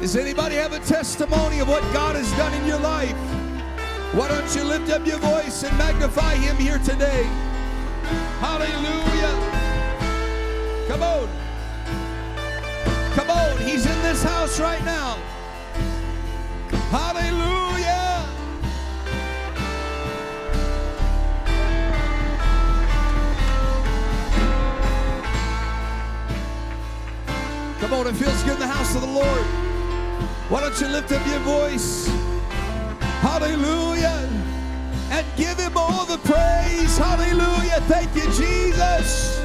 Does anybody have a testimony of what God has done in your life? Why don't you lift up your voice and magnify Him here today? Hallelujah. Come on. Come on. He's in this house right now. Hallelujah. Come on, it feels good in the house of the Lord. Why don't you lift up your voice? Hallelujah. And give him all the praise. Hallelujah. Thank you, Jesus.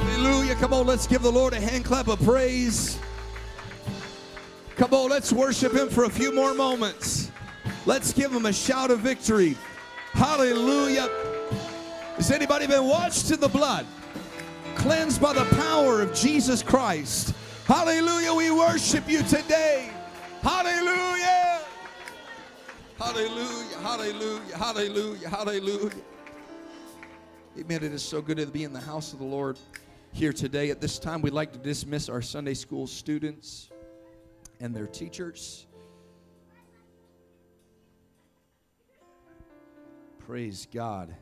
Hallelujah. Come on, let's give the Lord a hand clap of praise. Come on, let's worship him for a few more moments. Let's give him a shout of victory. Hallelujah. Has anybody been washed in the blood? Cleansed by the power of Jesus Christ. Hallelujah. We worship you today. Hallelujah. Hallelujah. Hallelujah. Hallelujah. Hallelujah. Amen. It is so good to be in the house of the Lord here today. At this time, we'd like to dismiss our Sunday school students and their teachers. Praise God.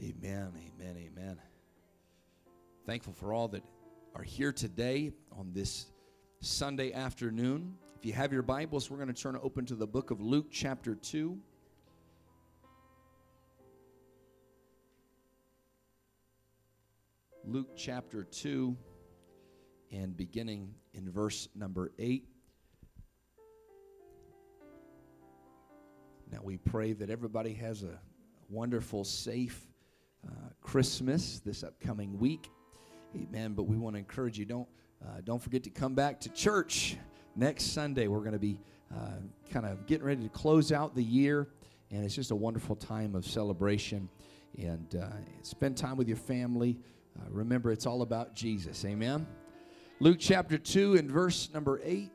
Amen, amen, amen. Thankful for all that are here today on this Sunday afternoon. If you have your Bibles, we're going to turn open to the book of Luke, chapter 2. Luke chapter 2, and beginning in verse number 8. Now we pray that everybody has a wonderful, safe uh, Christmas this upcoming week. Amen. But we want to encourage you don't uh, don't forget to come back to church next Sunday. We're going to be uh, kind of getting ready to close out the year, and it's just a wonderful time of celebration. And uh, spend time with your family. Uh, remember, it's all about Jesus. Amen. Luke chapter 2 and verse number 8.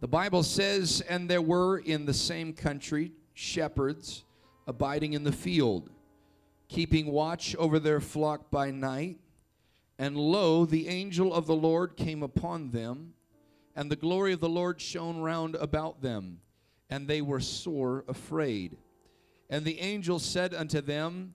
The Bible says, And there were in the same country shepherds abiding in the field, keeping watch over their flock by night. And lo, the angel of the Lord came upon them, and the glory of the Lord shone round about them, and they were sore afraid. And the angel said unto them,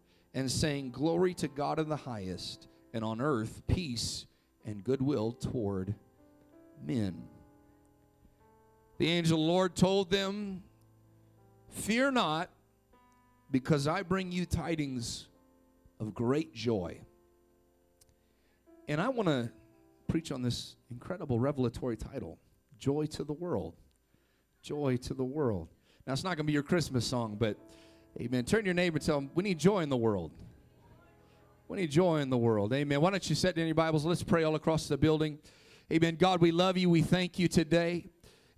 and saying, Glory to God in the highest, and on earth peace and goodwill toward men. The angel the Lord told them, Fear not, because I bring you tidings of great joy. And I want to preach on this incredible revelatory title Joy to the World. Joy to the World. Now, it's not going to be your Christmas song, but amen. Turn your neighbor and tell them, We need joy in the world. We need joy in the world. Amen. Why don't you set down your Bibles? Let's pray all across the building. Amen. God, we love you. We thank you today.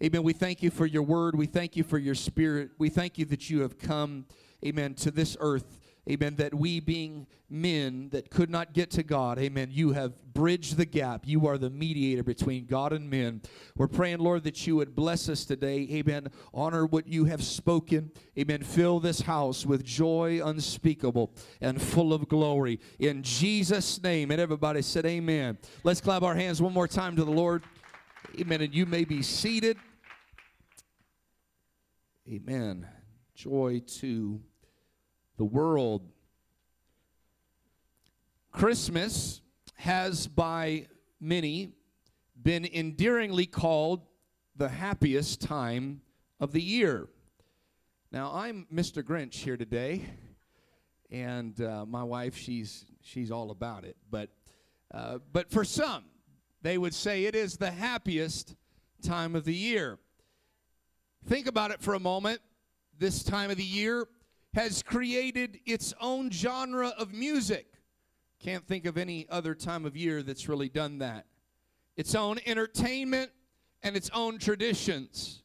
Amen. We thank you for your word. We thank you for your spirit. We thank you that you have come, amen, to this earth. Amen. That we, being men that could not get to God, amen, you have bridged the gap. You are the mediator between God and men. We're praying, Lord, that you would bless us today. Amen. Honor what you have spoken. Amen. Fill this house with joy unspeakable and full of glory. In Jesus' name. And everybody said, Amen. Let's clap our hands one more time to the Lord. Amen. And you may be seated. Amen. Joy to the world. Christmas has by many been endearingly called the happiest time of the year. Now, I'm Mr. Grinch here today, and uh, my wife, she's, she's all about it. But, uh, but for some, they would say it is the happiest time of the year. Think about it for a moment. This time of the year has created its own genre of music. Can't think of any other time of year that's really done that. Its own entertainment and its own traditions.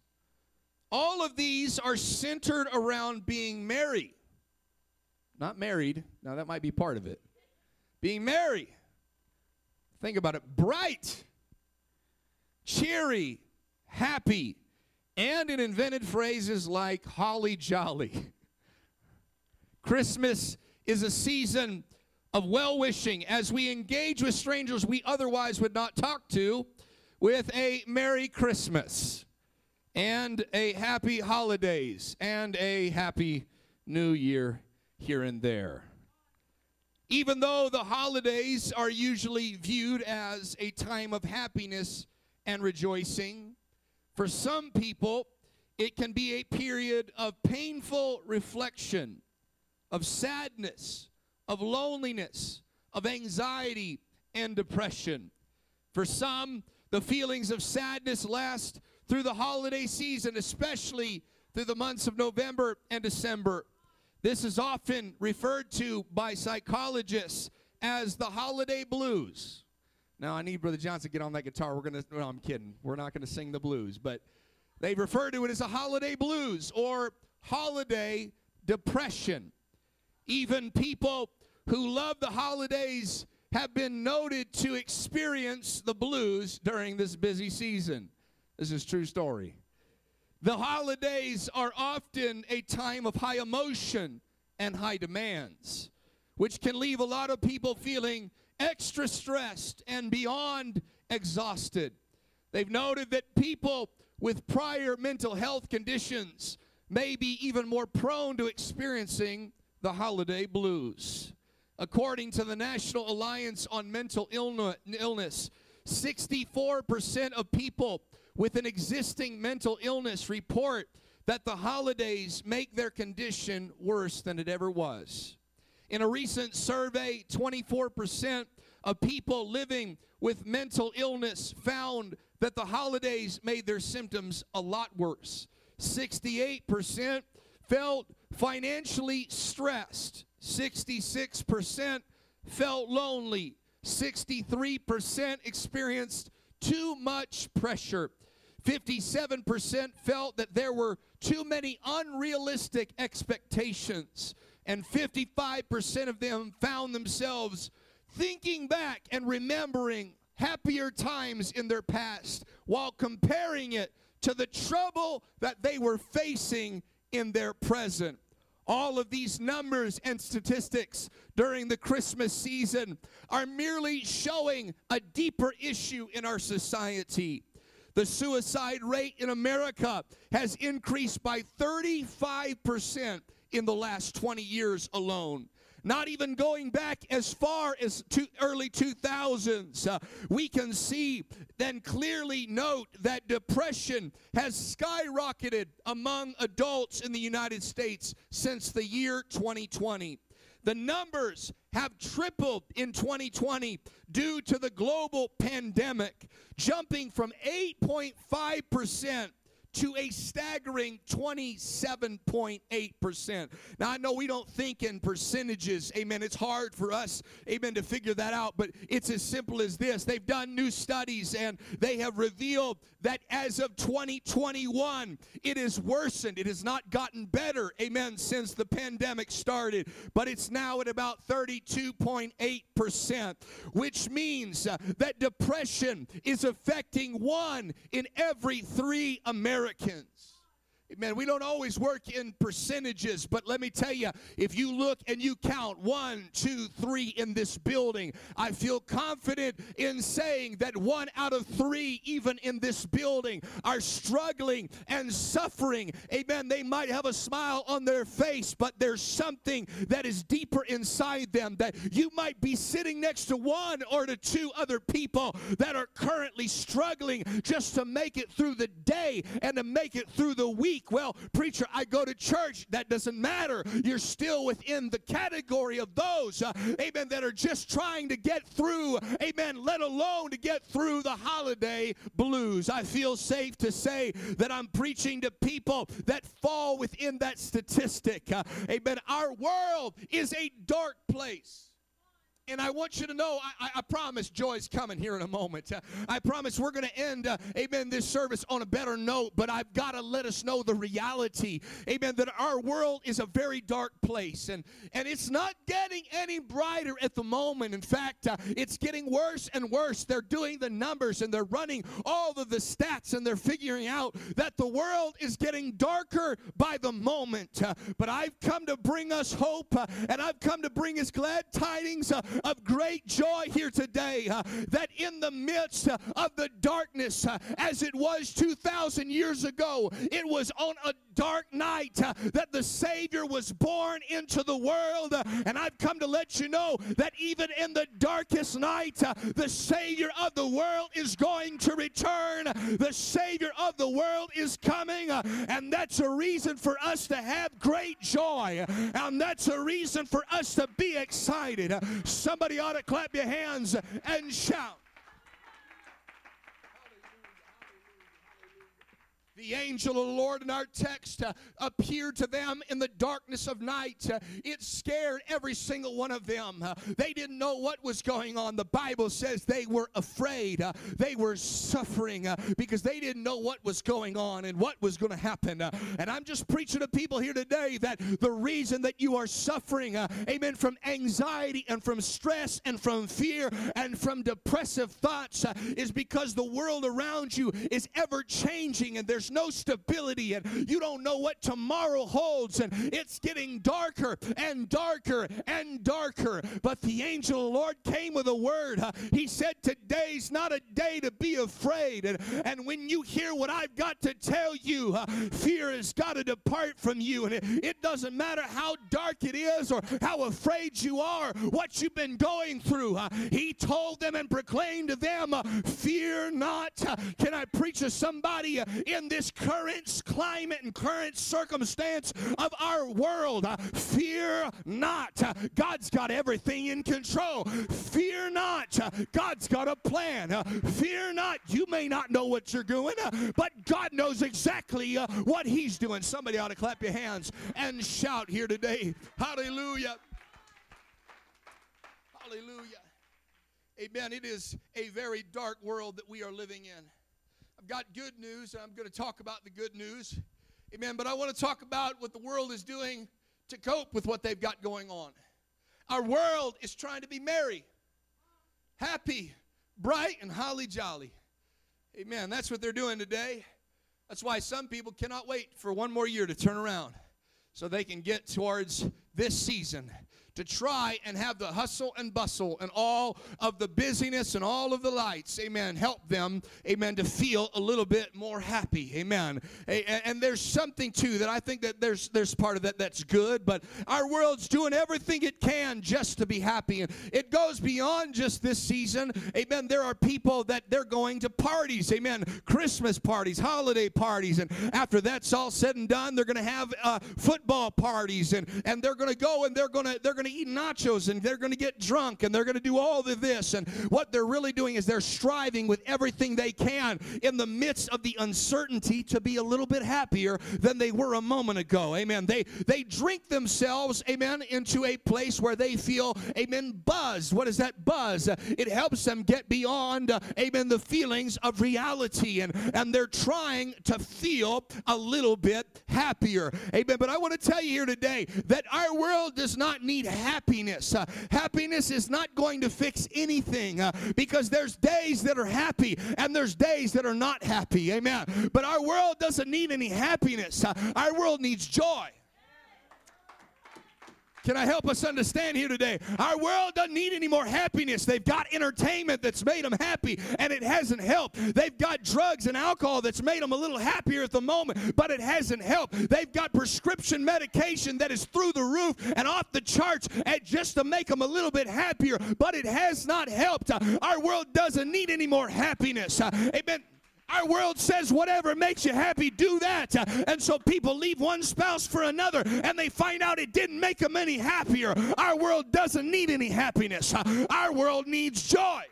All of these are centered around being merry. Not married. Now, that might be part of it. Being merry. Think about it. Bright, cheery, happy, and it invented phrases like holly jolly. Christmas is a season of well wishing as we engage with strangers we otherwise would not talk to with a Merry Christmas and a Happy Holidays and a Happy New Year here and there. Even though the holidays are usually viewed as a time of happiness and rejoicing, for some people, it can be a period of painful reflection, of sadness, of loneliness, of anxiety, and depression. For some, the feelings of sadness last through the holiday season, especially through the months of November and December. This is often referred to by psychologists as the holiday blues. Now, I need Brother Johnson to get on that guitar. We're going to, no, I'm kidding. We're not going to sing the blues, but they refer to it as a holiday blues or holiday depression. Even people who love the holidays have been noted to experience the blues during this busy season. This is true story. The holidays are often a time of high emotion and high demands, which can leave a lot of people feeling extra stressed and beyond exhausted. They've noted that people with prior mental health conditions may be even more prone to experiencing the holiday blues. According to the National Alliance on Mental Illness, 64% of people with an existing mental illness report that the holidays make their condition worse than it ever was. In a recent survey, 24% of people living with mental illness found that the holidays made their symptoms a lot worse. 68% felt financially stressed. 66% felt lonely. 63% experienced too much pressure. 57% felt that there were too many unrealistic expectations. And 55% of them found themselves thinking back and remembering happier times in their past while comparing it to the trouble that they were facing in their present. All of these numbers and statistics during the Christmas season are merely showing a deeper issue in our society. The suicide rate in America has increased by 35% in the last 20 years alone not even going back as far as early 2000s, uh, we can see then clearly note that depression has skyrocketed among adults in the United States since the year 2020. The numbers have tripled in 2020 due to the global pandemic, jumping from 8.5% to a staggering 27.8%. Now, I know we don't think in percentages, amen. It's hard for us, amen, to figure that out, but it's as simple as this. They've done new studies and they have revealed that as of 2021, it is worsened. It has not gotten better, amen, since the pandemic started, but it's now at about 32.8%, which means uh, that depression is affecting one in every three Americans. Man, we don't always work in percentages, but let me tell you, if you look and you count one, two, three in this building, I feel confident in saying that one out of three, even in this building, are struggling and suffering. Amen. They might have a smile on their face, but there's something that is deeper inside them that you might be sitting next to one or to two other people that are currently struggling just to make it through the day and to make it through the week weak. Well, preacher, I go to church. That doesn't matter. You're still within the category of those, uh, amen, that are just trying to get through, amen, let alone to get through the holiday blues. I feel safe to say that I'm preaching to people that fall within that statistic. Uh, amen. Our world is a dark place. And I want you to know, I, I, promise joy's coming here in a moment. Uh, I promise we're going to end, uh, amen, this service on a better note, but I've got to let us know the reality, amen, that our world is a very dark place. And, and it's not getting any brighter at the moment. In fact, uh, it's getting worse and worse. They're doing the numbers and they're running all of the stats and they're figuring out that the world is getting darker by the moment. Uh, but I've come to bring us hope uh, and I've come to bring us glad tidings uh, of great joy here today uh, that in the midst uh, of the darkness, uh, as it was 2,000 years ago, it was on a dark night uh, that the Savior was born into the world. Uh, and I've come to let you know that even in the darkest night, uh, the Savior of the world is going to return. The Savior of the world is coming. and that's a reason for us to have great joy. And that's a reason for us to be excited. Somebody ought to clap your hands and shout. The angel of the Lord in our text uh, appeared to them in the darkness of night. Uh, it scared every single one of them. Uh, they didn't know what was going on. The Bible says they were afraid. Uh, they were suffering uh, because they didn't know what was going on and what was going to happen. Uh, and I'm just preaching to people here today that the reason that you are suffering, amen, from anxiety and from stress and from fear and from depressive thoughts is because the world around you is ever changing and there's no stability and you don't know what tomorrow holds and it's getting darker and darker and darker. But the angel of the Lord came with a word. He said, Today's not a day to be afraid. And, and when you hear what I've got to tell you, uh, fear has got to depart from you. And it, it doesn't matter how dark it is or how afraid you are, what you've been going through. Uh, he told them and proclaimed to them, uh, Fear not. Uh, can I preach to somebody uh, in this? This current climate and current circumstance of our world. Uh, fear not. Uh, God's got everything in control. Fear not. Uh, God's got a plan. Fear not. You may not know what you're doing, but God knows exactly what He's doing. Somebody ought to clap your hands and shout here today. Hallelujah. Hallelujah. Amen. It is a very dark world that we are living in. Got good news, and I'm going to talk about the good news. Amen. But I want to talk about what the world is doing to cope with what they've got going on. Our world is trying to be merry, happy, bright, and holly jolly. Amen. That's what they're doing today. That's why some people cannot wait for one more year to turn around so they can get towards this season to try and have the hustle and bustle and all of the busyness and all of the lights, amen, help them, amen, to feel a little bit more happy, amen. And there's something too that I think that there's there's part of that that's good, but our world's doing everything it can just to be happy. And it goes beyond just this season, amen. There are people that they're going to parties, amen, Christmas parties, holiday parties, and after that's all said and done, they're going to have uh, football parties, and and they're going to go and they're going to they're going to eat nachos and they're going to get drunk and they're going to do all of this. And what they're really doing is they're striving with everything they can in the midst of the uncertainty to be a little bit happier than they were a moment ago. Amen. They they drink themselves, amen, into a place where they feel, amen, buzzed. What is that buzz? It helps them get beyond, amen, the feelings of reality and and they're trying to feel a little bit happier. Amen. But I want to tell you here today that our world does not need happiness. Uh, happiness is not going to fix anything uh, because there's days that are happy and there's days that are not happy. Amen. But our world doesn't need any happiness, uh, our world needs joy. Can I help us understand here today? Our world doesn't need any more happiness. They've got entertainment that's made them happy, and it hasn't helped. They've got drugs and alcohol that's made them a little happier at the moment, but it hasn't helped. They've got prescription medication that is through the roof and off the charts and just to make them a little bit happier, but it has not helped. Our world doesn't need any more happiness. Amen. Our world says whatever makes you happy, do that. And so people leave one spouse for another and they find out it didn't make them any happier. Our world doesn't need any happiness, our world needs joy.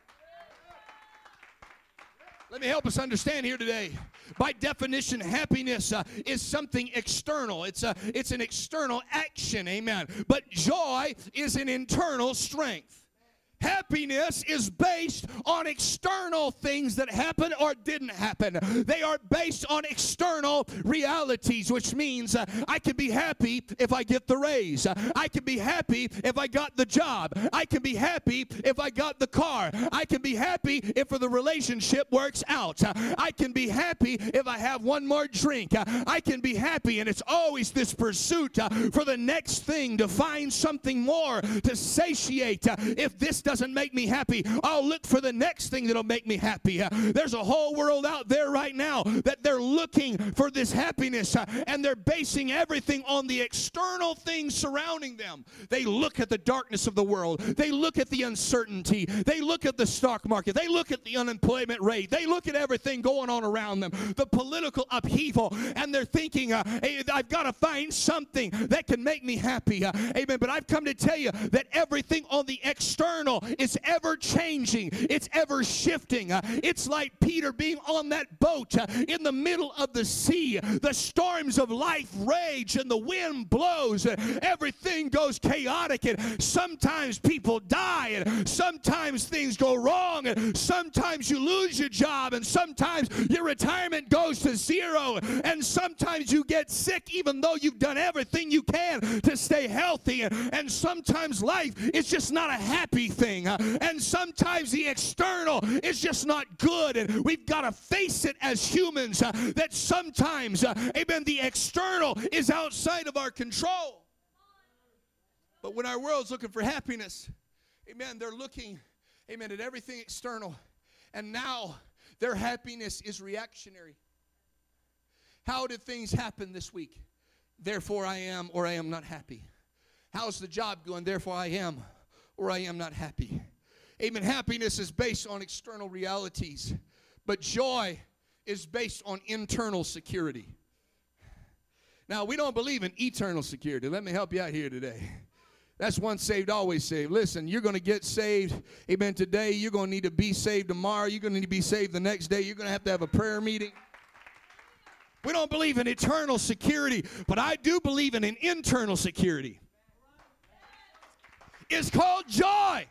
Let me help us understand here today. By definition, happiness uh, is something external. It's a, it's an external action, amen. But joy is an internal strength. Happiness is based on external things that happen or didn't happen. They are based on external realities, which means uh, I can be happy if I get the raise. I can be happy if I got the job. I can be happy if I got the car. I can be happy if the relationship works out. I can be happy if I have one more drink. I can be happy, and it's always this pursuit uh, for the next thing to find something more to satiate. If this doesn't make me happy, I'll look for the next thing that'll make me happy. Uh, there's a whole world out there right now that they're looking for this happiness uh, and they're basing everything on the external things surrounding them. They look at the darkness of the world, they look at the uncertainty, they look at the stock market, they look at the unemployment rate, they look at everything going on around them, the political upheaval, and they're thinking, uh, hey, I've got to find something that can make me happy. Uh, amen. But I've come to tell you that everything on the external it's ever changing, it's ever shifting. It's like Peter being on that boat in the middle of the sea. The storms of life rage and the wind blows. Everything goes chaotic, and sometimes people die, and sometimes things go wrong, and sometimes you lose your job, and sometimes your retirement goes to zero, and sometimes you get sick even though you've done everything you can to stay healthy, and sometimes life is just not a happy thing thing. And sometimes the external is just not good. And we've got to face it as humans that sometimes, uh, amen, the external is outside of our control. But when our world's looking for happiness, amen, they're looking, amen, at everything external. And now their happiness is reactionary. How did things happen this week? Therefore I am or I am not happy. How's the job going? Therefore I am or I am not happy. Amen. Happiness is based on external realities, but joy is based on internal security. Now, we don't believe in eternal security. Let me help you out here today. That's once saved, always saved. Listen, you're going to get saved, amen, today. You're going to need to be saved tomorrow. You're going to need to be saved the next day. You're going to have to have a prayer meeting. We don't believe in eternal security, but I do believe in an internal security is called joy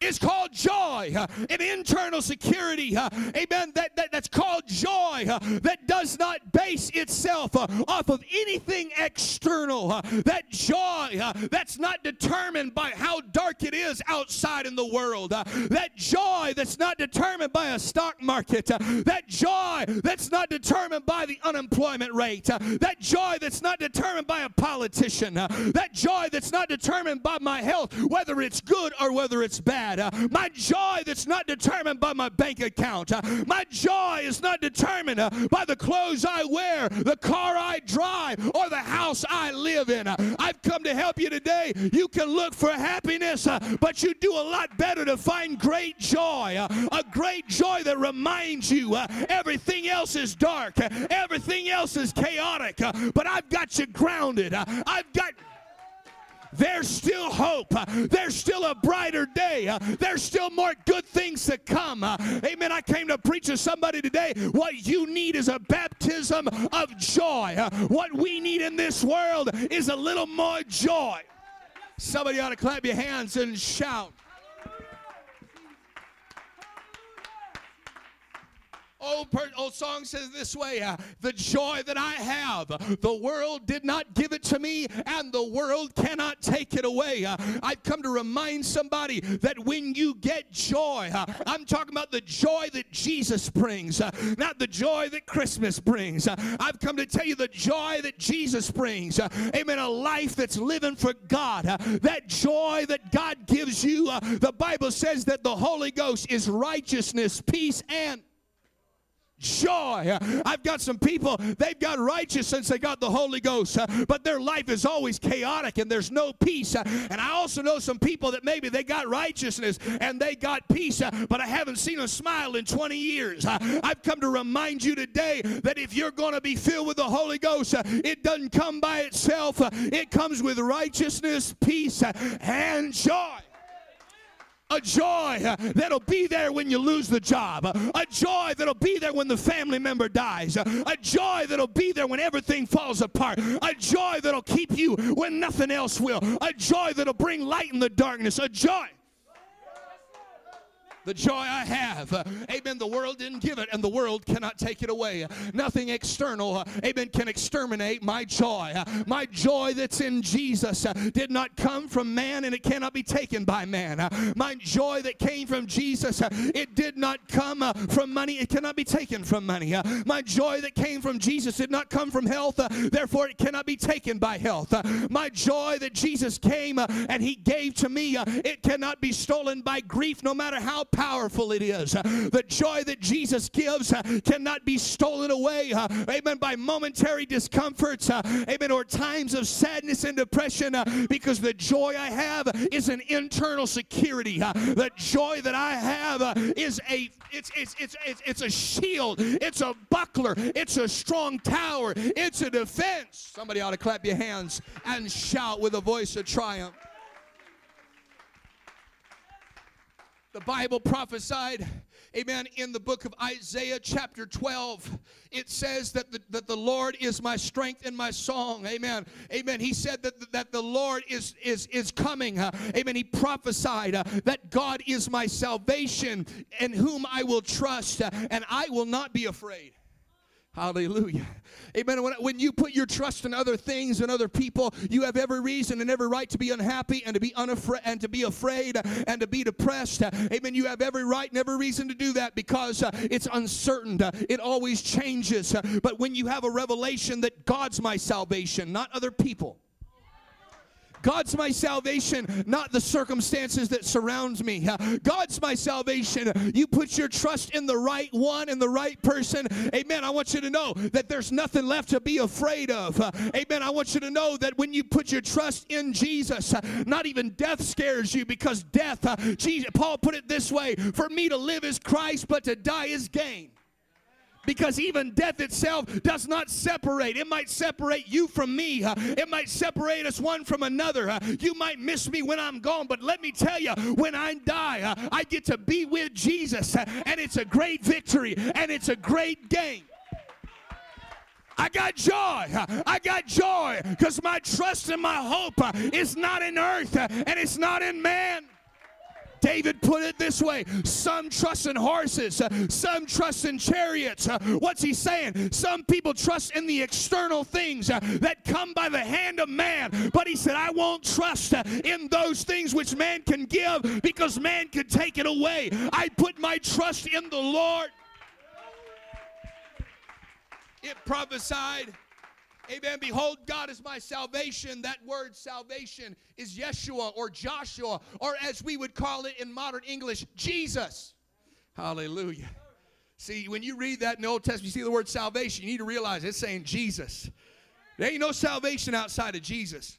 is called joy, an internal security, amen, that, that, that's called joy, that does not base itself off of anything external. That joy that's not determined by how dark it is outside in the world. that joy that's not determined by a stock market. that joy that's not determined by the unemployment rate. that joy that's not determined by a politician. that joy that's not determined by my health, whether it's good or whether it's bad. Uh, my joy that's not determined by my bank account. Uh, my joy is not determined uh, by the clothes I wear, the car I drive, or the house I live in. Uh, I've come to help you today. You can look for happiness, uh, but you do a lot better to find great joy. Uh, a great joy that reminds you everything else is dark, everything else is chaotic, but I've got you grounded. I've got there's still hope. There's still a brighter day. There's still more good things to come. Amen. I came to preach to somebody today. What you need is a baptism of joy. What we need in this world is a little more joy. Somebody ought to clap your hands and shout. Old, per, old song says this way uh, The joy that I have, the world did not give it to me, and the world cannot take it away. Uh, I've come to remind somebody that when you get joy, uh, I'm talking about the joy that Jesus brings, uh, not the joy that Christmas brings. Uh, I've come to tell you the joy that Jesus brings. Uh, amen. A life that's living for God. that joy that God gives you, the Bible says that the Holy Ghost is righteousness, peace, and joy. I've got some people, they've got righteous since they got the Holy Ghost, but their life is always chaotic and there's no peace. And I also know some people that maybe they got righteousness and they got peace, but I haven't seen a smile in 20 years. I've come to remind you today that if you're going to be filled with the Holy Ghost, it doesn't come by itself, it comes with righteousness, peace, and joy a joy that'll be there when you lose the job, a joy that'll be there when the family member dies, a joy that'll be there when everything falls apart, a joy that'll keep you when nothing else will, a joy that'll bring light in the darkness, a joy the joy I have. Amen. The world didn't give it, and the world cannot take it away. Nothing external, amen, can exterminate my joy. My joy that's in Jesus did not come from man, and it cannot be taken by man. My joy that came from Jesus, it did not come from money, it cannot be taken from money. My joy that came from Jesus did not come from health, therefore it cannot be taken by health. My joy that Jesus came and he gave to me, it cannot be stolen by grief, no matter how powerful it is. The joy that Jesus gives uh, cannot be stolen away, uh, amen, by momentary discomforts, uh, amen, or times of sadness and depression, because the joy I have is an internal security. The joy that I have is a it's, it's, it's, it's, it's a shield, it's a buckler, it's a strong tower, it's a defense. Somebody ought to clap your hands and shout with a voice of triumph. The Bible prophesied, amen, in the book of Isaiah, chapter 12. It says that the, that the Lord is my strength and my song. Amen. Amen. He said that, that the Lord is, is, is coming. Amen. He prophesied uh, that God is my salvation and whom I will trust, uh, and I will not be afraid. Hallelujah. Amen. When, when you put your trust in other things and other people, you have every reason and every right to be unhappy and to be unafraid and to be afraid and to be depressed. Amen. You have every right and every reason to do that because uh, it's uncertain. It always changes. But when you have a revelation that God's my salvation, not other people. God's my salvation, not the circumstances that surrounds me. God's my salvation. You put your trust in the right one and the right person. Amen. I want you to know that there's nothing left to be afraid of. Amen. I want you to know that when you put your trust in Jesus, not even death scares you because death, Jesus, Paul put it this way, for me to live is Christ, but to die is gain because even death itself does not separate. It might separate you from me, it might separate us one from another. You might miss me when I'm gone, but let me tell you, when I die, I get to be with Jesus, and it's a great victory and it's a great gain. I got joy. I got joy because my trust and my hope is not in earth and it's not in man. David put it this way some trust in horses, uh, some trust in chariots. Uh, what's he saying? Some people trust in the external things uh, that come by the hand of man. But he said, I won't trust in those things which man can give because man can take it away. I put my trust in the Lord. It prophesied Amen. Behold, God is my salvation. That word salvation is Yeshua or Joshua, or as we would call it in modern English, Jesus. Hallelujah. See, when you read that in the Old Testament, you see the word salvation, you need to realize it's saying Jesus. There ain't no salvation outside of Jesus.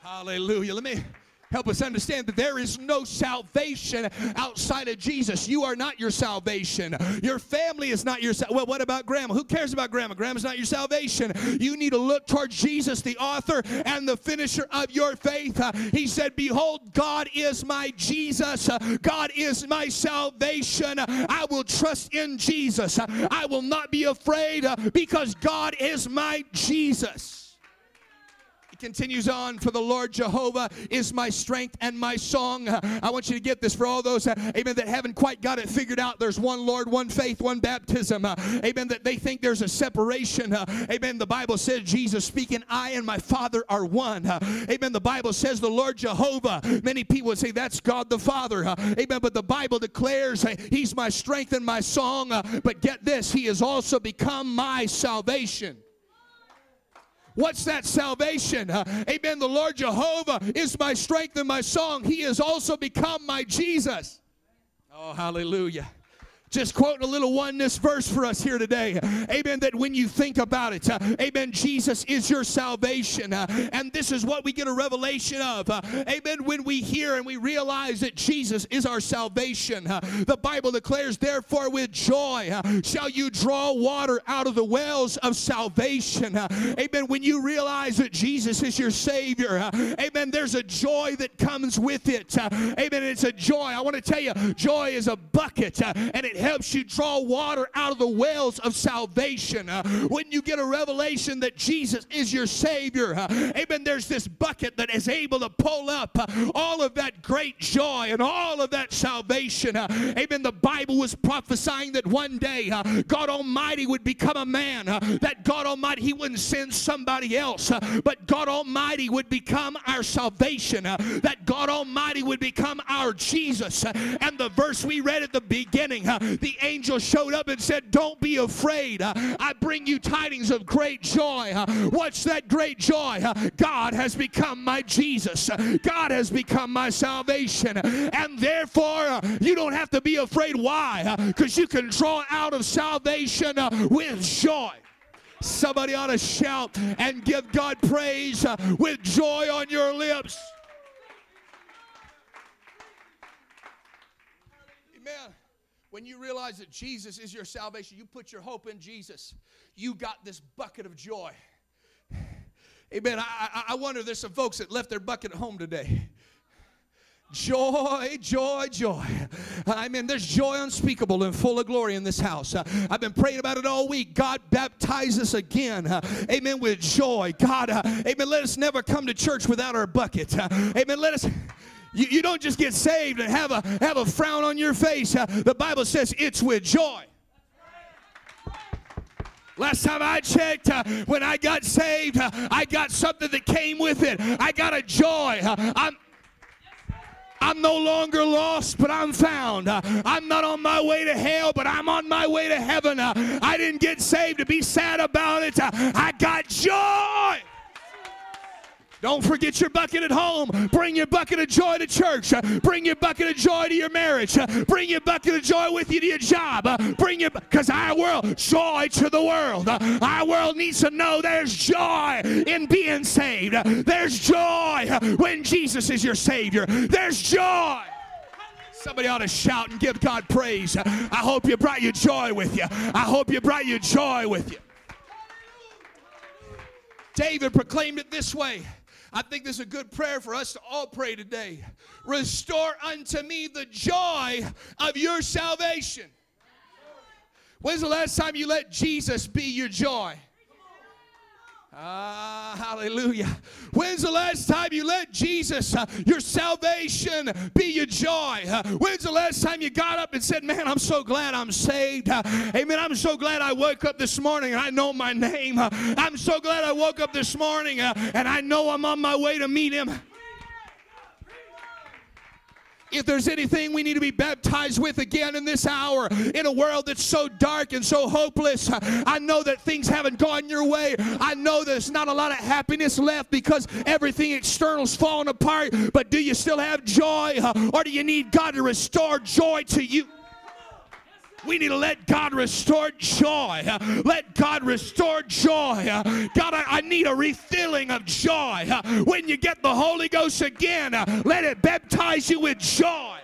Hallelujah. Let me Help us understand that there is no salvation outside of Jesus. You are not your salvation. Your family is not your salvation. Well, what about grandma? Who cares about grandma? Grandma's not your salvation. You need to look toward Jesus, the author and the finisher of your faith. Uh, he said, Behold, God is my Jesus. God is my salvation. I will trust in Jesus. I will not be afraid because God is my Jesus continues on, for the Lord Jehovah is my strength and my song. I want you to get this for all those, uh, amen, that haven't quite got it figured out. There's one Lord, one faith, one baptism. Uh, amen, that they think there's a separation. Uh, amen, the Bible says, Jesus speaking, I and my Father are one. Amen, the Bible says the Lord Jehovah. Many people would say that's God the Father. Amen, but the Bible declares He's my strength and my song. But get this, He has also become my salvation. What's that salvation? Uh, amen. The Lord Jehovah is my strength and my song. He has also become my Jesus. Oh, hallelujah. Just quoting a little oneness verse for us here today. Amen. That when you think about it, uh, amen, Jesus is your salvation. Uh, and this is what we get a revelation of. Uh, amen. When we hear and we realize that Jesus is our salvation, uh, the Bible declares, therefore, with joy uh, shall you draw water out of the wells of salvation. Uh, amen. When you realize that Jesus is your Savior, amen, there's a joy that comes with it. amen. It's a joy. I want to tell you, joy is a bucket and it helps you draw water out of the wells of salvation. Uh, when you get a revelation that Jesus is your Savior, uh, amen, there's this bucket that is able to pull up uh, all of that great joy and all of that salvation. Uh, amen. The Bible was prophesying that one day uh, God Almighty would become a man, uh, that God Almighty, He wouldn't send somebody else, but God Almighty would become our salvation, that God Almighty would become our Jesus. and the verse we read at the beginning, the angel showed up and said, Don't be afraid. Uh, I bring you tidings of great joy. Uh, what's that great joy? Uh, God has become my Jesus. God has become my salvation. And therefore, you don't have to be afraid. Why? Because you can draw out of salvation with joy. Somebody ought to shout and give God praise with joy on your lips. Amen. When you realize that Jesus is your salvation, you put your hope in Jesus, you got this bucket of joy. Amen. I, I wonder if there's some folks that left their bucket at home today. Joy, joy, joy. I mean, there's joy unspeakable and full of glory in this house. Uh, I've been praying about it all week. God baptize us again. Uh, amen. With joy. God, uh, amen. Let us never come to church without our bucket. Amen. Let us. You, you don't just get saved and have a, have a frown on your face. Uh, the Bible says it's with joy. Last time I checked, uh, when I got saved, uh, I got something that came with it. I got a joy. Uh, I'm I'm no longer lost, but I'm found. Uh, I'm not on my way to hell, but I'm on my way to heaven. Uh, I didn't get saved to be sad about it. Uh, I got joy. Don't forget your bucket at home. Bring your bucket of joy to church. Bring your bucket of joy to your marriage. Bring your bucket of joy with you to your job. Bring your because our world joy to the world. Our world needs to know there's joy in being saved. There's joy when Jesus is your Savior. There's joy. Somebody ought to shout and give God praise. I hope you brought your joy with you. I hope you brought your joy with you. David proclaimed it this way I think this is a good prayer for us to all pray today. Restore unto me the joy of your salvation. When's the last time you let Jesus be your joy? Ah, hallelujah. When's the last time you let Jesus, uh, your salvation, be your joy? Uh, when's the last time you got up and said, Man, I'm so glad I'm saved? Uh, amen. I'm so glad I woke up this morning and I know my name. Uh, I'm so glad I woke up this morning uh, and I know I'm on my way to meet him. If there's anything we need to be baptized with again in this hour, in a world that's so dark and so hopeless, I know that things haven't gone your way. I know there's not a lot of happiness left because everything external's falling apart. But do you still have joy, or do you need God to restore joy to you? We need to let God restore joy. Let God restore joy. God, I, I need a refilling of joy. When you get the Holy Ghost again, let it baptize you with joy.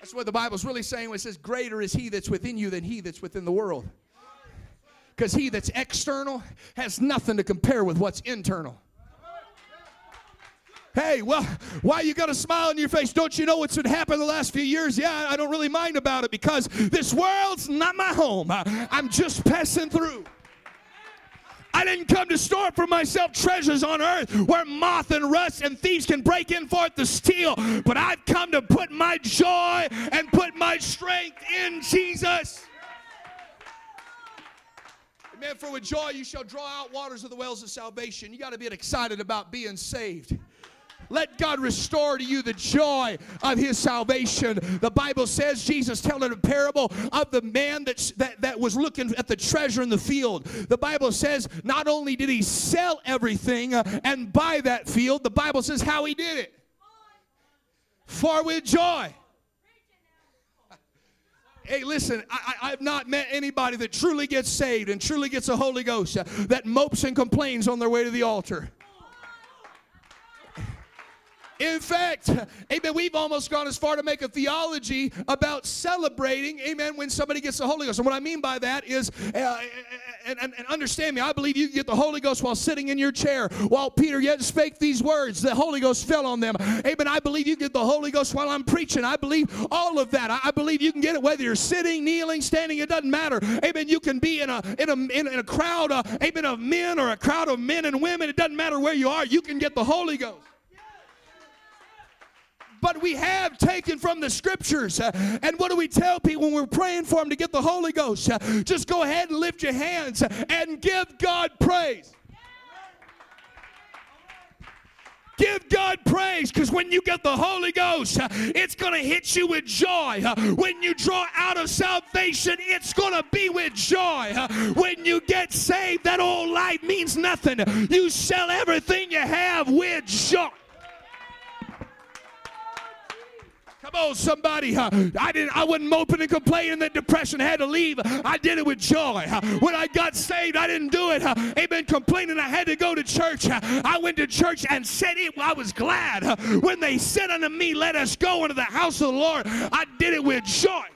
That's what the Bible's really saying when it says, Greater is he that's within you than he that's within the world. Because he that's external has nothing to compare with what's internal. Hey, well, why you got a smile on your face? Don't you know what's been happening the last few years? Yeah, I don't really mind about it because this world's not my home. I'm just passing through. I didn't come to store for myself treasures on earth where moth and rust and thieves can break in forth to steal, but I've come to put my joy and put my strength in Jesus. Amen. For with joy you shall draw out waters of the wells of salvation. You got to be excited about being saved. Let God restore to you the joy of his salvation. The Bible says, Jesus telling a parable of the man that's, that, that was looking at the treasure in the field. The Bible says, not only did he sell everything uh, and buy that field, the Bible says how he did it. For with joy. Hey, listen, I, I, have not met anybody that truly gets saved and truly gets the Holy Ghost uh, that mopes and complains on their way to the altar. In fact, amen, we've almost gone as far to make a theology about celebrating, amen, when somebody gets the Holy Ghost. And what I mean by that is, uh, and, and, and, understand me, I believe you get the Holy Ghost while sitting in your chair. While Peter yet spake these words, the Holy Ghost fell on them. Amen. I believe you get the Holy Ghost while I'm preaching. I believe all of that. I, I believe you can get it whether you're sitting, kneeling, standing, it doesn't matter. Amen. You can be in a, in a, in, in a crowd, uh, amen, of men or a crowd of men and women. It doesn't matter where you are. You can get the Holy Ghost but we have taken from the scriptures. Uh, and what do we tell people when we're praying for them to get the Holy Ghost? Uh, just go ahead and lift your hands and give God praise. Give God praise because when you get the Holy Ghost, uh, it's going to hit you with joy. When you draw out of salvation, it's going to be with joy. When you get saved, that old life means nothing. You sell everything you have with joy. Come on, somebody. I didn't. I wasn't moping and complaining that depression had to leave. I did it with joy. When I got saved, I didn't do it. Amen. Complaining I had to go to church. I went to church and said it. I was glad when they said unto me, "Let us go into the house of the Lord." I did it with joy.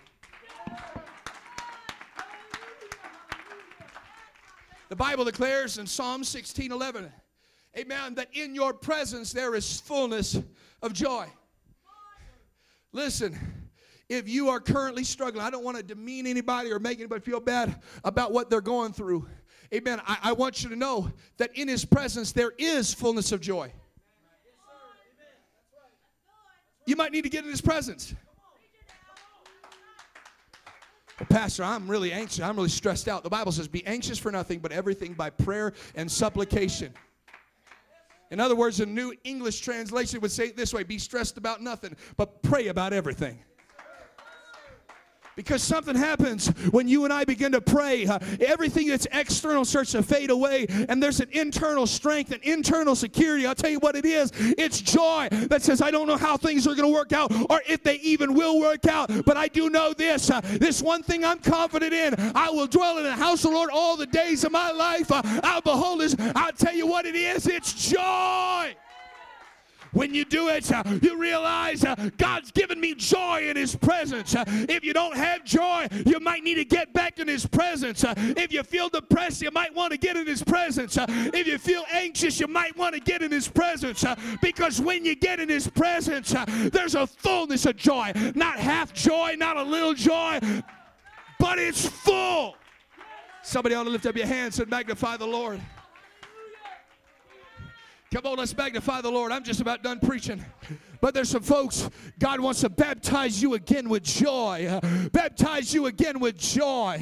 The Bible declares in Psalm 16 11, Amen, that in your presence there is fullness of joy. Listen, if you are currently struggling, I don't want to demean anybody or make anybody feel bad about what they're going through. Amen. I, I want you to know that in His presence there is fullness of joy. You might need to get in His presence. Well, Pastor, I'm really anxious. I'm really stressed out. The Bible says, Be anxious for nothing, but everything by prayer and supplication. In other words, a new English translation would say it this way be stressed about nothing, but pray about everything. Because something happens when you and I begin to pray. Uh, everything that's external starts to fade away, and there's an internal strength, an internal security. I'll tell you what it is it's joy that says, I don't know how things are going to work out or if they even will work out, but I do know this. Uh, this one thing I'm confident in I will dwell in the house of the Lord all the days of my life. Uh, I'll behold this. I'll tell you what it is it's joy. When you do it, uh, you realize uh, God's given me joy in His presence. Uh, if you don't have joy, you might need to get back in His presence. If you feel depressed, you might want to get in His presence. If you feel anxious, you might want to get in His presence. Because when you get in His presence, there's a fullness of joy. Not half joy, not a little joy, but it's full. Somebody ought to lift up your hands and magnify the Lord. Come on, let's magnify the Lord. I'm just about done preaching. But there's some folks, God wants to baptize you again with joy. Baptize you again with joy.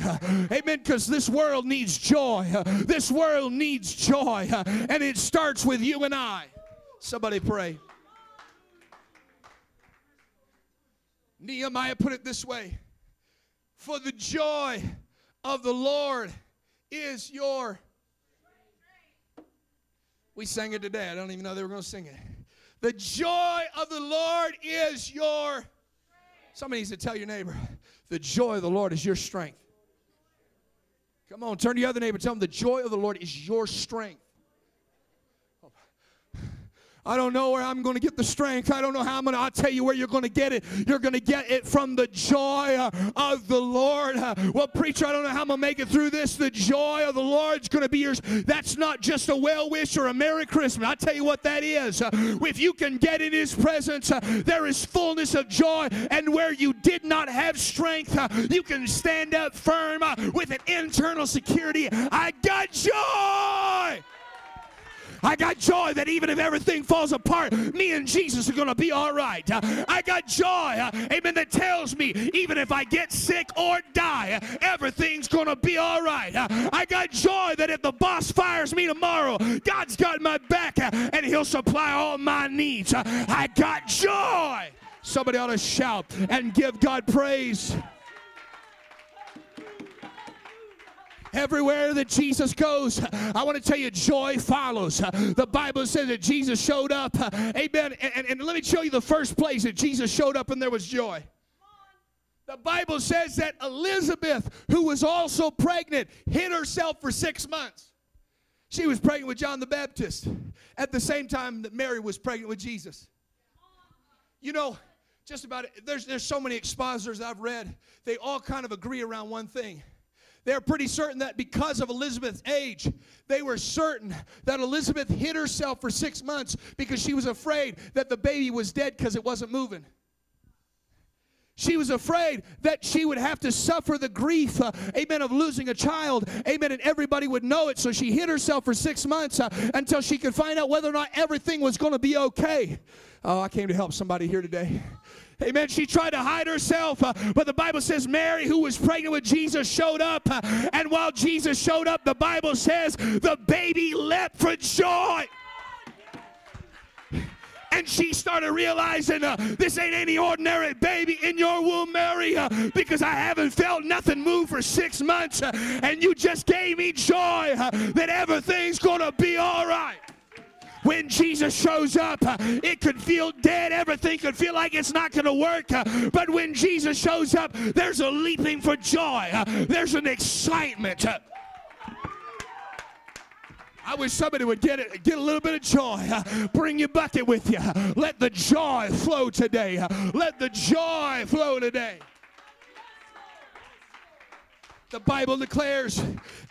Amen. Because this world needs joy. This world needs joy. And it starts with you and I. Somebody pray. Nehemiah put it this way For the joy of the Lord is your we sang it today. I don't even know they were going to sing it. The joy of the Lord is your. Somebody needs to tell your neighbor, the joy of the Lord is your strength. Come on, turn to the other neighbor. Tell them the joy of the Lord is your strength. I don't know where I'm going to get the strength. I don't know how I'm going to. I'll tell you where you're going to get it. You're going to get it from the joy uh, of the Lord. Well, preacher, I don't know how I'm going to make it through this. The joy of the Lord's going to be yours. That's not just a well wish or a Merry Christmas. I'll tell you what that is. Uh, if you can get in His presence, uh, there is fullness of joy. And where you did not have strength, you can stand up firm with an internal security. I got joy. I got joy that even if everything falls apart, me and Jesus are going to be all right. I got joy, uh, amen, that tells me even if I get sick or die, everything's going to be all right. I got joy that if the boss fires me tomorrow, God's got my back uh, and he'll supply all my needs. I got joy. Somebody ought to shout and give God praise. Everywhere that Jesus goes, I want to tell you, joy follows. The Bible says that Jesus showed up. Amen. And, and, and let me show you the first place that Jesus showed up and there was joy. The Bible says that Elizabeth, who was also pregnant, hid herself for six months. She was pregnant with John the Baptist at the same time that Mary was pregnant with Jesus. You know, just about there's there's so many expositors I've read. They all kind of agree around one thing. They're pretty certain that because of Elizabeth's age, they were certain that Elizabeth hid herself for six months because she was afraid that the baby was dead because it wasn't moving. She was afraid that she would have to suffer the grief, uh, amen, of losing a child, amen, and everybody would know it. So she hid herself for six months uh, until she could find out whether or not everything was going to be okay. Oh, I came to help somebody here today. Amen. She tried to hide herself, uh, but the Bible says Mary, who was pregnant with Jesus, showed up. Uh, and while Jesus showed up, the Bible says the baby leapt for joy and she started realizing uh, this ain't any ordinary baby in your womb, Mary, uh, because I haven't felt nothing move for six months, uh, and you just gave me joy uh, that everything's gonna be all right. When Jesus shows up, it could feel dead. Everything could feel like it's not going to work. But when Jesus shows up, there's a leaping for joy. There's an excitement. I wish somebody would get it, get a little bit of joy. Bring your bucket with you. Let the joy flow today. Let the joy flow today. The Bible declares,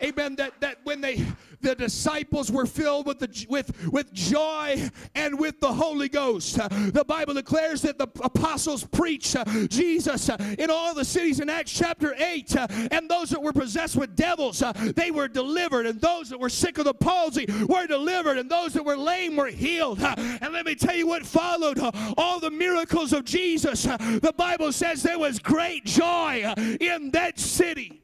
amen, that, that when they the disciples were filled with the with with joy and with the Holy Ghost. the Bible declares that the apostles preached uh, Jesus uh, in all the cities in Acts chapter 8 uh, and those that were possessed with devils they were delivered and those that were sick of the palsy were delivered and those that were lame were healed. and let me tell you what followed all the miracles of Jesus. the Bible says there was great joy in that city.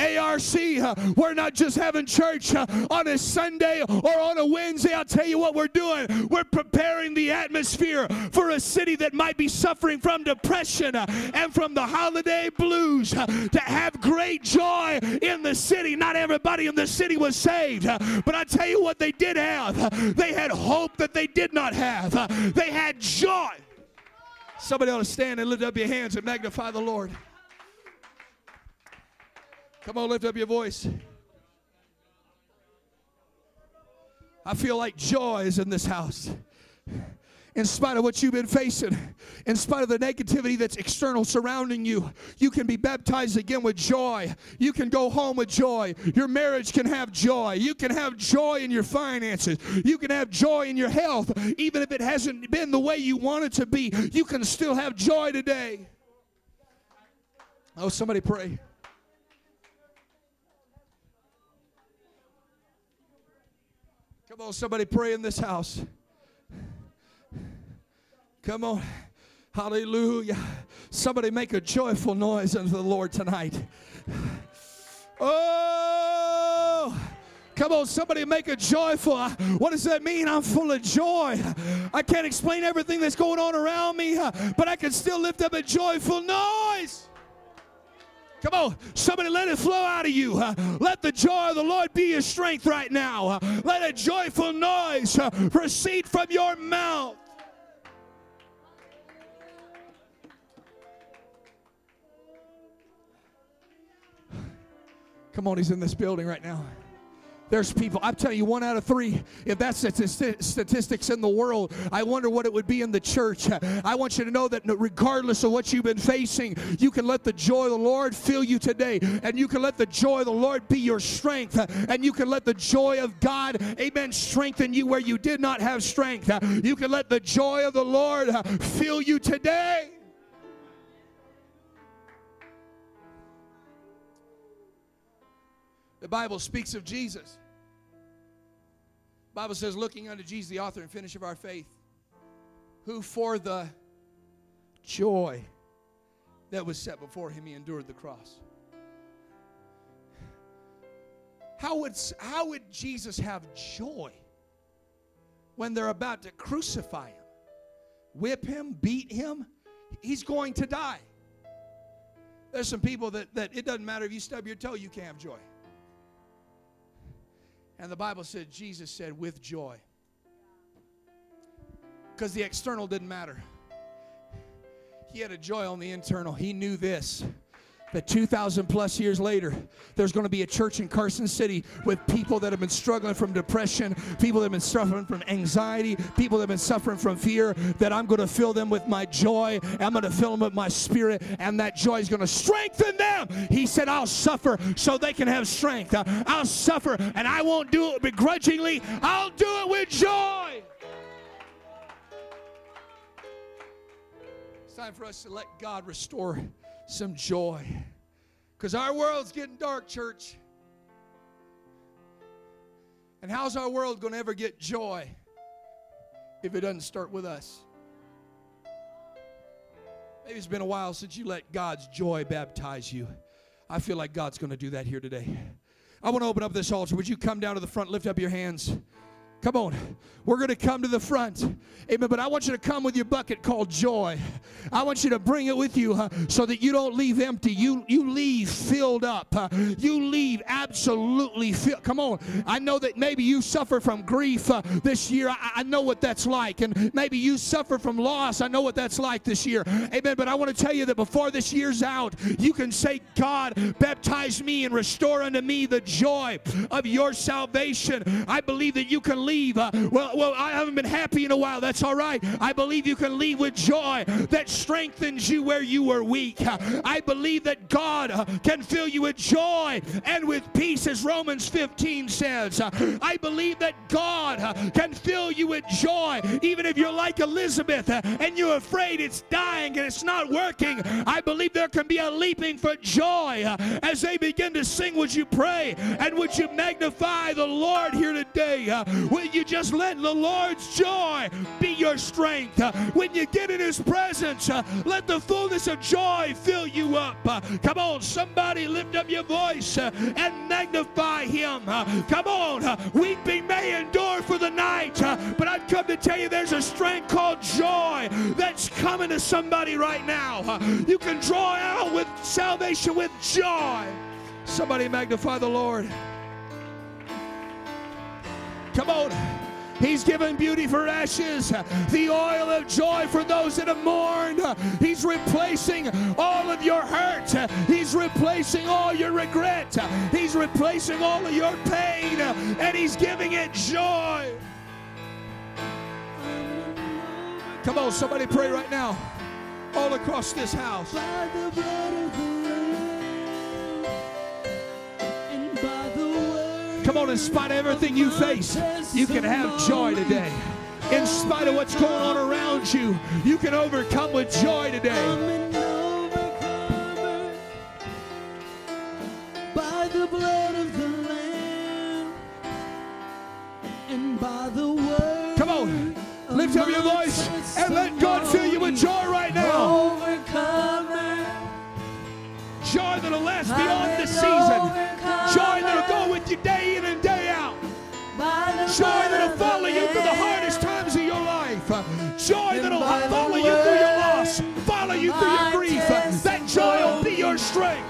ARC, uh, we're not just having church uh, on a Sunday or on a Wednesday. I'll tell you what we're doing. We're preparing the atmosphere for a city that might be suffering from depression uh, and from the holiday blues to have great joy in the city. Not everybody in the city was saved, but I tell you what they did have. They had hope that they did not have. They had joy. Somebody ought to stand and lift up your hands and magnify the Lord. Come on, lift up your voice. I feel like joy is in this house. In spite of what you've been facing, in spite of the negativity that's external surrounding you, you can be baptized again with joy. You can go home with joy. Your marriage can have joy. You can have joy in your finances. You can have joy in your health. Even if it hasn't been the way you want it to be, you can still have joy today. Oh, somebody pray. Come on, somebody pray in this house. Come on. Hallelujah. Somebody make a joyful noise unto the Lord tonight. Oh, come on, somebody make a joyful. What does that mean? I'm full of joy. I can't explain everything that's going on around me, but I can still lift up a joyful noise. Come on, somebody let it flow out of you. Uh, let the joy of the Lord be your strength right now. Uh, let a joyful noise uh, proceed from your mouth. Come on, he's in this building right now. There's people, I'm telling you, one out of three, if that's the statistics in the world, I wonder what it would be in the church. I want you to know that regardless of what you've been facing, you can let the joy of the Lord fill you today, and you can let the joy of the Lord be your strength, and you can let the joy of God, amen, strengthen you where you did not have strength. You can let the joy of the Lord fill you today. The Bible speaks of Jesus. Bible says, looking unto Jesus, the author and finisher of our faith, who for the joy that was set before him, he endured the cross. How would, how would Jesus have joy when they're about to crucify him, whip him, beat him? He's going to die. There's some people that, that it doesn't matter if you stub your toe, you can't have joy. And the Bible said, Jesus said, with joy. Because the external didn't matter. He had a joy on the internal. He knew this that 2,000 plus years later, there's going to be a church in Carson City with people that have been struggling from depression, people that have been suffering from anxiety, people that have been suffering from fear, that I'm going to fill them with my joy. I'm going to fill them with my spirit, and that joy is going to strengthen them. He said, I'll suffer so they can have strength. I'll suffer, and I won't do it begrudgingly, I'll do it with joy. It's time for us to let God restore some joy. Because our world's getting dark, church. And how's our world going to ever get joy if it doesn't start with us? Maybe it's been a while since you let God's joy baptize you. I feel like God's going to do that here today. I want to open up this altar. Would you come down to the front, lift up your hands? Come on. We're going to come to the front. Amen. But I want you to come with your bucket called joy. I want you to bring it with you uh, so that you don't leave empty. You you leave filled up. Uh, you leave absolutely filled. Come on. I know that maybe you suffer from grief uh, this year. I, I, know what that's like. And maybe you suffer from loss. I know what that's like this year. Amen. But I want to tell you that before this year's out, you can say, God, baptize me and restore unto me the joy of your salvation. I believe that you can leave. Uh, well, well, I haven't been happy in a while. That's all right. I believe you can leave with joy that strengthens you where you were weak. I believe that God uh, can fill you with joy and with peace, as Romans 15 says. I believe that God uh, can fill you with joy, even if you're like Elizabeth uh, and you're afraid it's dying and it's not working. I believe there can be a leaping for joy as they begin to sing. Would you pray and would you magnify the Lord here today? You just let the Lord's joy be your strength? Uh, when you get in His presence, uh, let the fullness of joy fill you up. Uh, come on, somebody lift up your voice and magnify Him. Come on, weeping may endure for the night, but I've come to tell you there's a strength called joy that's coming to somebody right now. You can draw out with salvation with joy. Somebody magnify the Lord. Come on. He's given beauty for ashes, the oil of joy for those that have mourned. He's replacing all of your hurt. He's replacing all your regret. He's replacing all of your pain, and He's giving it joy. Come on, somebody pray right now, all across this house. Come on, in spite of everything you face, you can have joy today. In spite of what's going on around you, you can overcome with joy today. By the blood of the Lamb and by the word. Come on, lift up your voice and let God fill you with joy right now. Joy that'll last beyond the season. Joy that'll go with you day in and day out. Joy that'll follow you through the hardest times of your life. Joy that'll follow you through your loss, follow you through your grief. That joy will be your strength.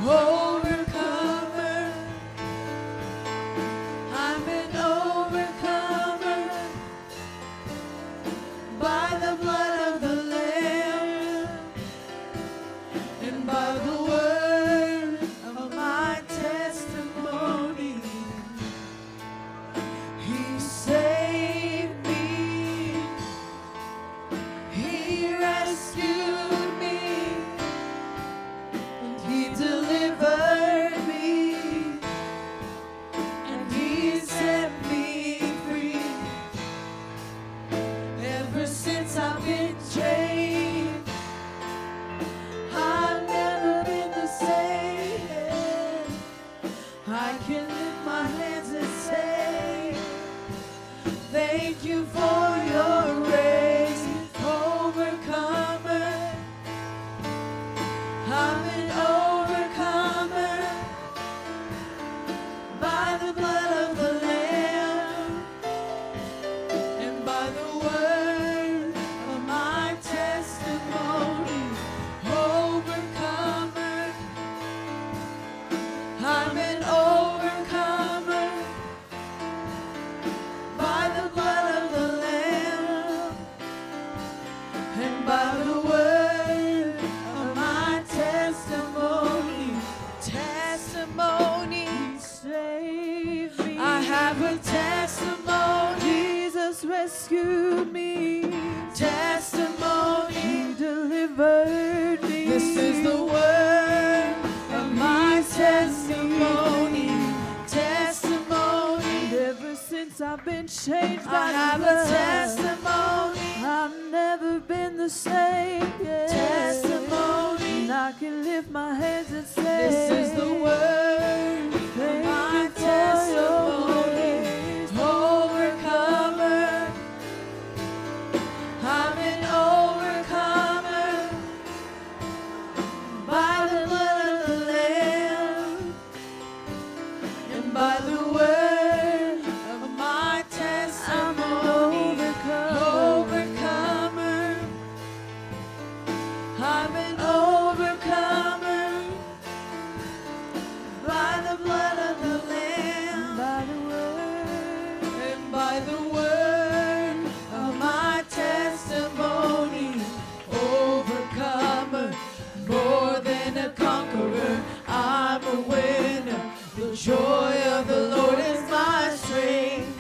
The joy of the Lord is my strength.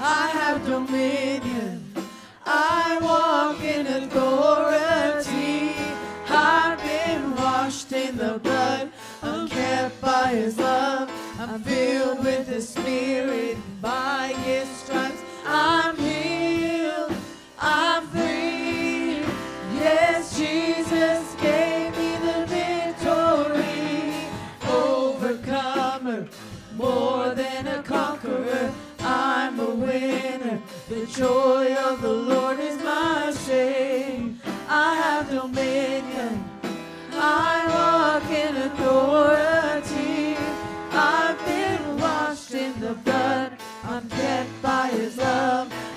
I have dominion. I walk in authority. I've been washed in the blood. I'm kept by his love. I'm filled with the spirit.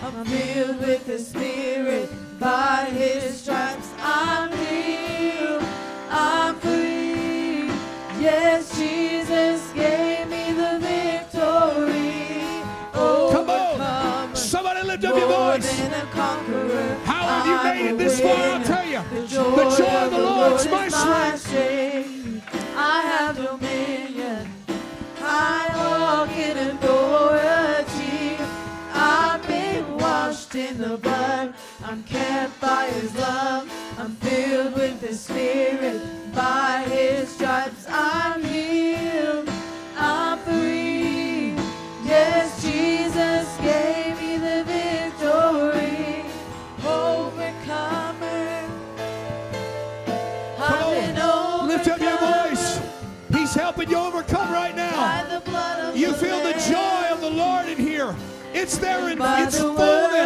I'm filled with the spirit. By his stripes I'm healed. I'm free. Yes, Jesus gave me the victory. Come on. Somebody lift up your voice. than a conqueror. How have you made it this far? I'll tell you. The The joy of the Lord is my strength. strength. I have dominion. I walk in authority. The blood. I'm kept by His love. I'm filled with the Spirit. By His stripes I'm healed. I'm free. Yes, Jesus gave me the victory. Overcomer. Come I'm on. Lift up your voice. He's helping you overcome right now. by the blood of You feel the joy of the Lord in here. It's there in By its the fullness,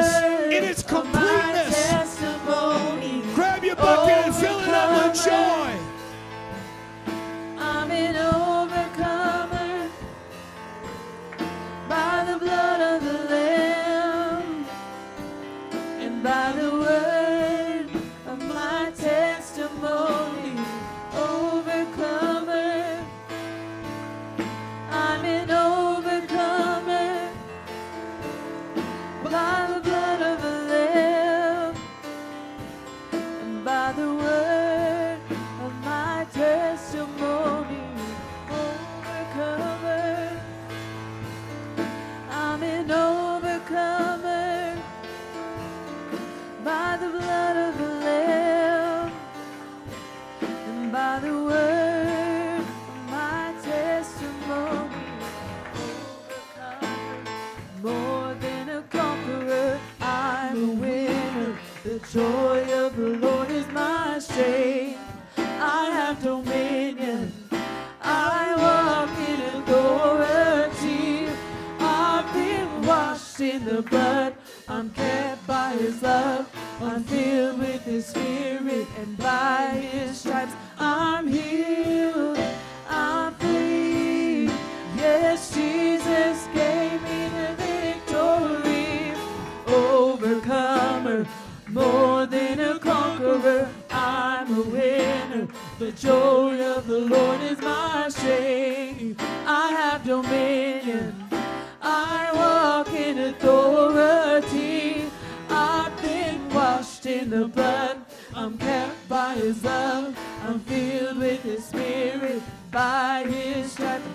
The of the Lord is my strength. I have dominion. I walk in authority. I've been washed in the blood. I'm kept by His love. I'm filled with His Spirit. By His stripes,